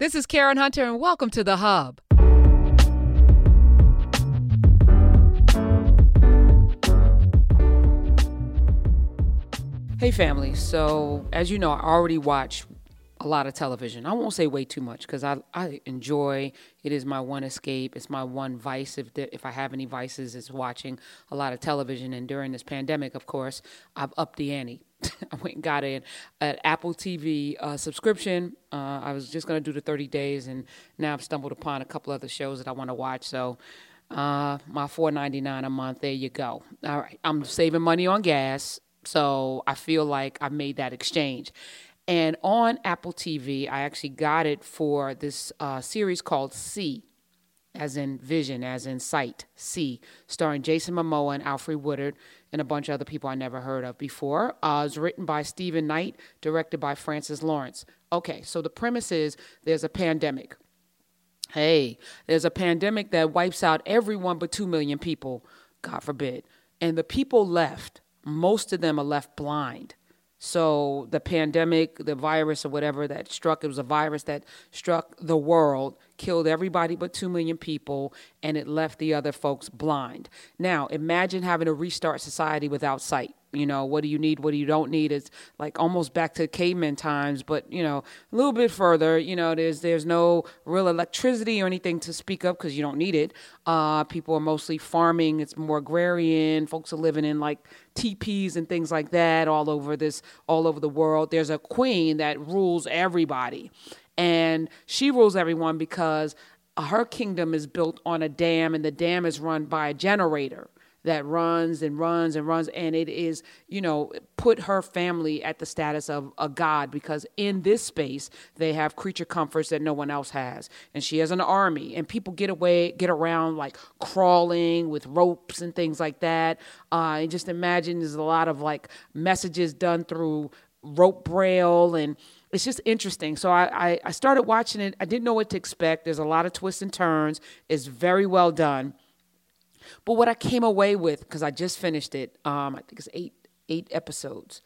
This is Karen Hunter, and welcome to The Hub. Hey, family. So, as you know, I already watch a lot of television. I won't say way too much because I, I enjoy it is my one escape. It's my one vice. If if I have any vices, is watching a lot of television. And during this pandemic, of course, I've upped the ante. I went and got an, an Apple TV uh, subscription. Uh, I was just going to do the 30 days, and now I've stumbled upon a couple other shows that I want to watch. So, uh, my 4.99 a month. There you go. All right, I'm saving money on gas, so I feel like I made that exchange. And on Apple TV, I actually got it for this uh, series called See as in vision, as in sight, see, starring Jason Momoa and Alfre Woodard and a bunch of other people I never heard of before. Uh, it was written by Steven Knight, directed by Francis Lawrence. Okay, so the premise is there's a pandemic. Hey, there's a pandemic that wipes out everyone but 2 million people, God forbid. And the people left, most of them are left blind. So the pandemic, the virus or whatever that struck, it was a virus that struck the world, killed everybody but 2 million people, and it left the other folks blind. Now, imagine having to restart society without sight. You know, what do you need? What do you don't need? It's like almost back to caveman times, but you know, a little bit further. You know, there's there's no real electricity or anything to speak of because you don't need it. Uh, people are mostly farming. It's more agrarian. Folks are living in like teepees and things like that all over this, all over the world. There's a queen that rules everybody, and she rules everyone because her kingdom is built on a dam, and the dam is run by a generator that runs and runs and runs and it is you know put her family at the status of a god because in this space they have creature comforts that no one else has and she has an army and people get away get around like crawling with ropes and things like that uh, and just imagine there's a lot of like messages done through rope braille and it's just interesting. So I, I, I started watching it. I didn't know what to expect. There's a lot of twists and turns. It's very well done. But what I came away with, because I just finished it, um, I think it's eight eight episodes,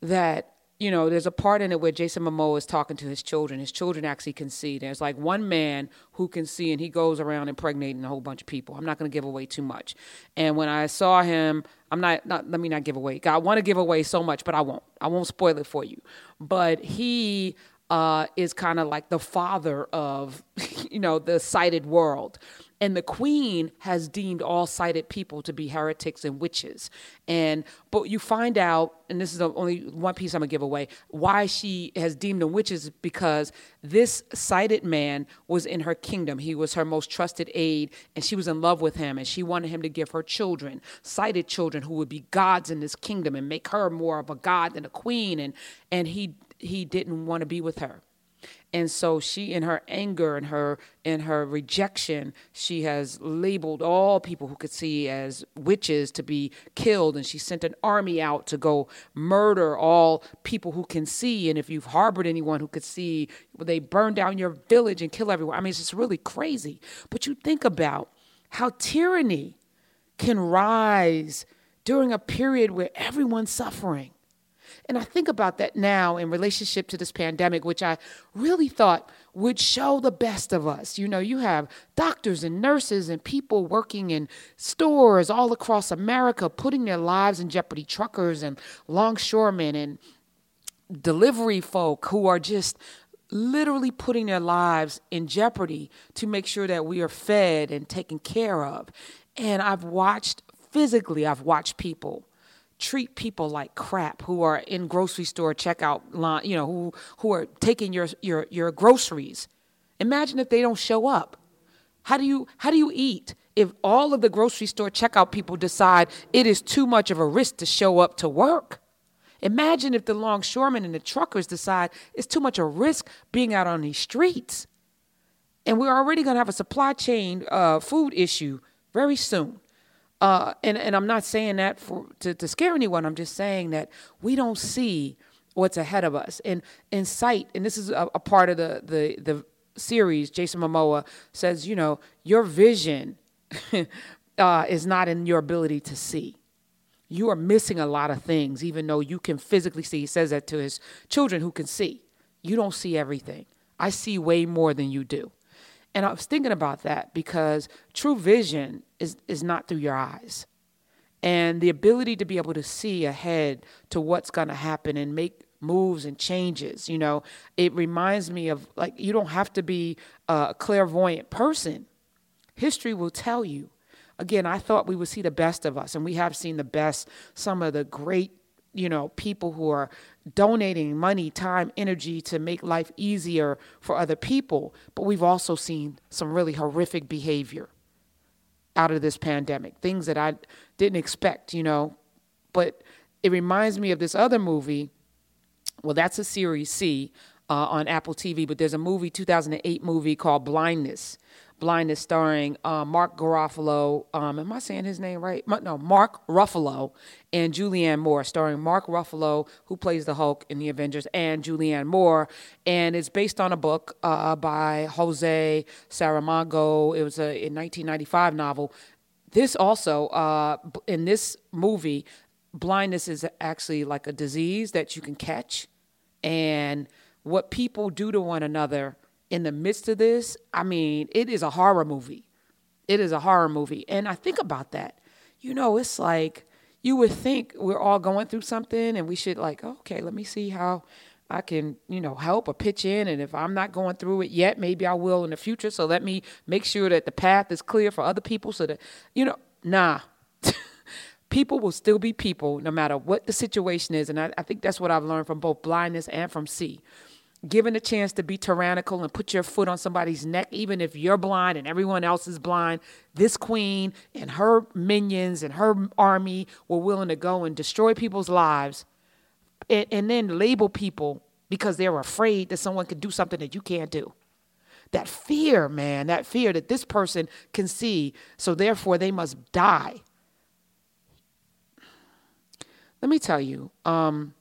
that you know, there's a part in it where Jason Momoa is talking to his children. His children actually can see. There's like one man who can see, and he goes around impregnating a whole bunch of people. I'm not going to give away too much. And when I saw him, I'm not, not let me not give away. I want to give away so much, but I won't. I won't spoil it for you. But he uh, is kind of like the father of, you know, the sighted world. And the queen has deemed all sighted people to be heretics and witches. And but you find out, and this is the only one piece I'm gonna give away, why she has deemed them witches because this sighted man was in her kingdom. He was her most trusted aide, and she was in love with him, and she wanted him to give her children, sighted children who would be gods in this kingdom and make her more of a god than a queen. And and he he didn't want to be with her and so she in her anger and her in her rejection she has labeled all people who could see as witches to be killed. And she sent an army out to go murder all people who can see. And if you've harbored anyone who could see they burn down your village and kill everyone. I mean it's just really crazy. But you think about how tyranny can rise during a period where everyone's suffering and I think about that now in relationship to this pandemic, which I really thought would show the best of us. You know, you have doctors and nurses and people working in stores all across America, putting their lives in jeopardy, truckers and longshoremen and delivery folk who are just literally putting their lives in jeopardy to make sure that we are fed and taken care of. And I've watched physically, I've watched people treat people like crap who are in grocery store checkout line, you know, who who are taking your your your groceries. Imagine if they don't show up. How do you how do you eat if all of the grocery store checkout people decide it is too much of a risk to show up to work? Imagine if the longshoremen and the truckers decide it's too much of a risk being out on these streets. And we're already going to have a supply chain uh, food issue very soon. Uh, and, and I'm not saying that for to, to scare anyone. I'm just saying that we don't see what's ahead of us. And in sight, and this is a, a part of the, the, the series, Jason Momoa says, you know, your vision uh, is not in your ability to see. You are missing a lot of things, even though you can physically see. He says that to his children who can see. You don't see everything. I see way more than you do. And I was thinking about that because true vision is, is not through your eyes. And the ability to be able to see ahead to what's going to happen and make moves and changes, you know, it reminds me of like, you don't have to be a clairvoyant person. History will tell you. Again, I thought we would see the best of us, and we have seen the best, some of the great you know, people who are donating money, time, energy to make life easier for other people. But we've also seen some really horrific behavior out of this pandemic, things that I didn't expect, you know. But it reminds me of this other movie. Well, that's a series See uh, on Apple TV, but there's a movie, 2008 movie called Blindness Blindness, starring uh, Mark Garofalo. Um, am I saying his name right? No, Mark Ruffalo and Julianne Moore, starring Mark Ruffalo, who plays the Hulk in the Avengers, and Julianne Moore. And it's based on a book uh, by Jose Saramago. It was a, a 1995 novel. This also, uh, in this movie, blindness is actually like a disease that you can catch. And what people do to one another in the midst of this, I mean, it is a horror movie. It is a horror movie. And I think about that. You know, it's like you would think we're all going through something and we should like, okay, let me see how I can, you know, help or pitch in. And if I'm not going through it yet, maybe I will in the future. So let me make sure that the path is clear for other people so that, you know, nah. people will still be people no matter what the situation is. And I, I think that's what I've learned from both blindness and from See given a chance to be tyrannical and put your foot on somebody's neck, even if you're blind and everyone else is blind, this queen and her minions and her army were willing to go and destroy people's lives and, and then label people because they're afraid that someone can do something that you can't do. That fear, man, that fear that this person can see, so therefore they must die. Let me tell you, um,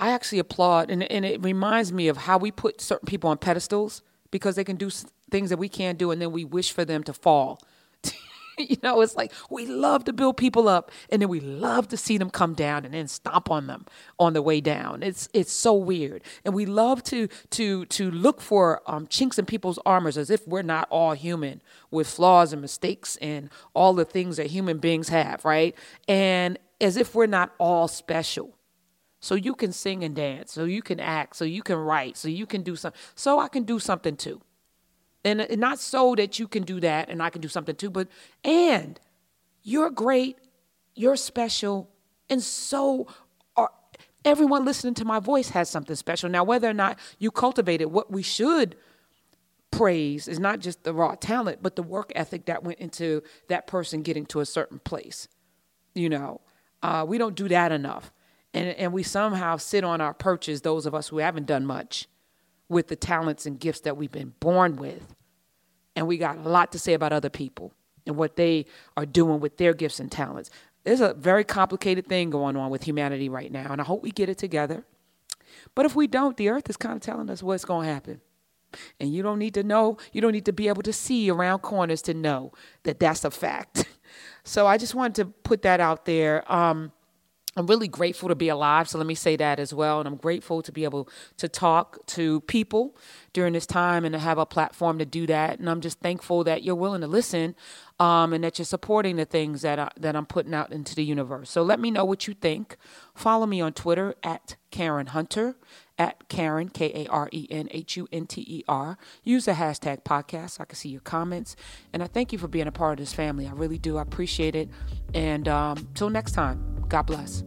I actually applaud, and, and it reminds me of how we put certain people on pedestals because they can do things that we can't do, and then we wish for them to fall. you know, it's like we love to build people up, and then we love to see them come down and then stomp on them on the way down. It's it's so weird, and we love to to to look for um, chinks in people's armors as if we're not all human with flaws and mistakes and all the things that human beings have, right? And as if we're not all special so you can sing and dance, so you can act, so you can write, so you can do something. So I can do something too. And, and not so that you can do that and I can do something too, but and you're great, you're special, and so are everyone listening to my voice has something special. Now, whether or not you cultivate it, what we should praise is not just the raw talent, but the work ethic that went into that person getting to a certain place. You know, uh, we don't do that enough and, and we somehow sit on our perches, those of us who haven't done much, with the talents and gifts that we've been born with. And we got a lot to say about other people and what they are doing with their gifts and talents. There's a very complicated thing going on with humanity right now, and I hope we get it together. But if we don't, the earth is kind of telling us what's going to happen. And you don't need to know, you don't need to be able to see around corners to know that that's a fact. so I just wanted to put that out there. Um, I'm really grateful to be alive. So let me say that as well. And I'm grateful to be able to talk to people during this time and to have a platform to do that. And I'm just thankful that you're willing to listen um, and that you're supporting the things that, I, that I'm putting out into the universe. So let me know what you think. Follow me on Twitter at Karen Hunter, at Karen, K A R E N H U N T E R. Use the hashtag podcast so I can see your comments. And I thank you for being a part of this family. I really do. I appreciate it. And um, till next time. God bless.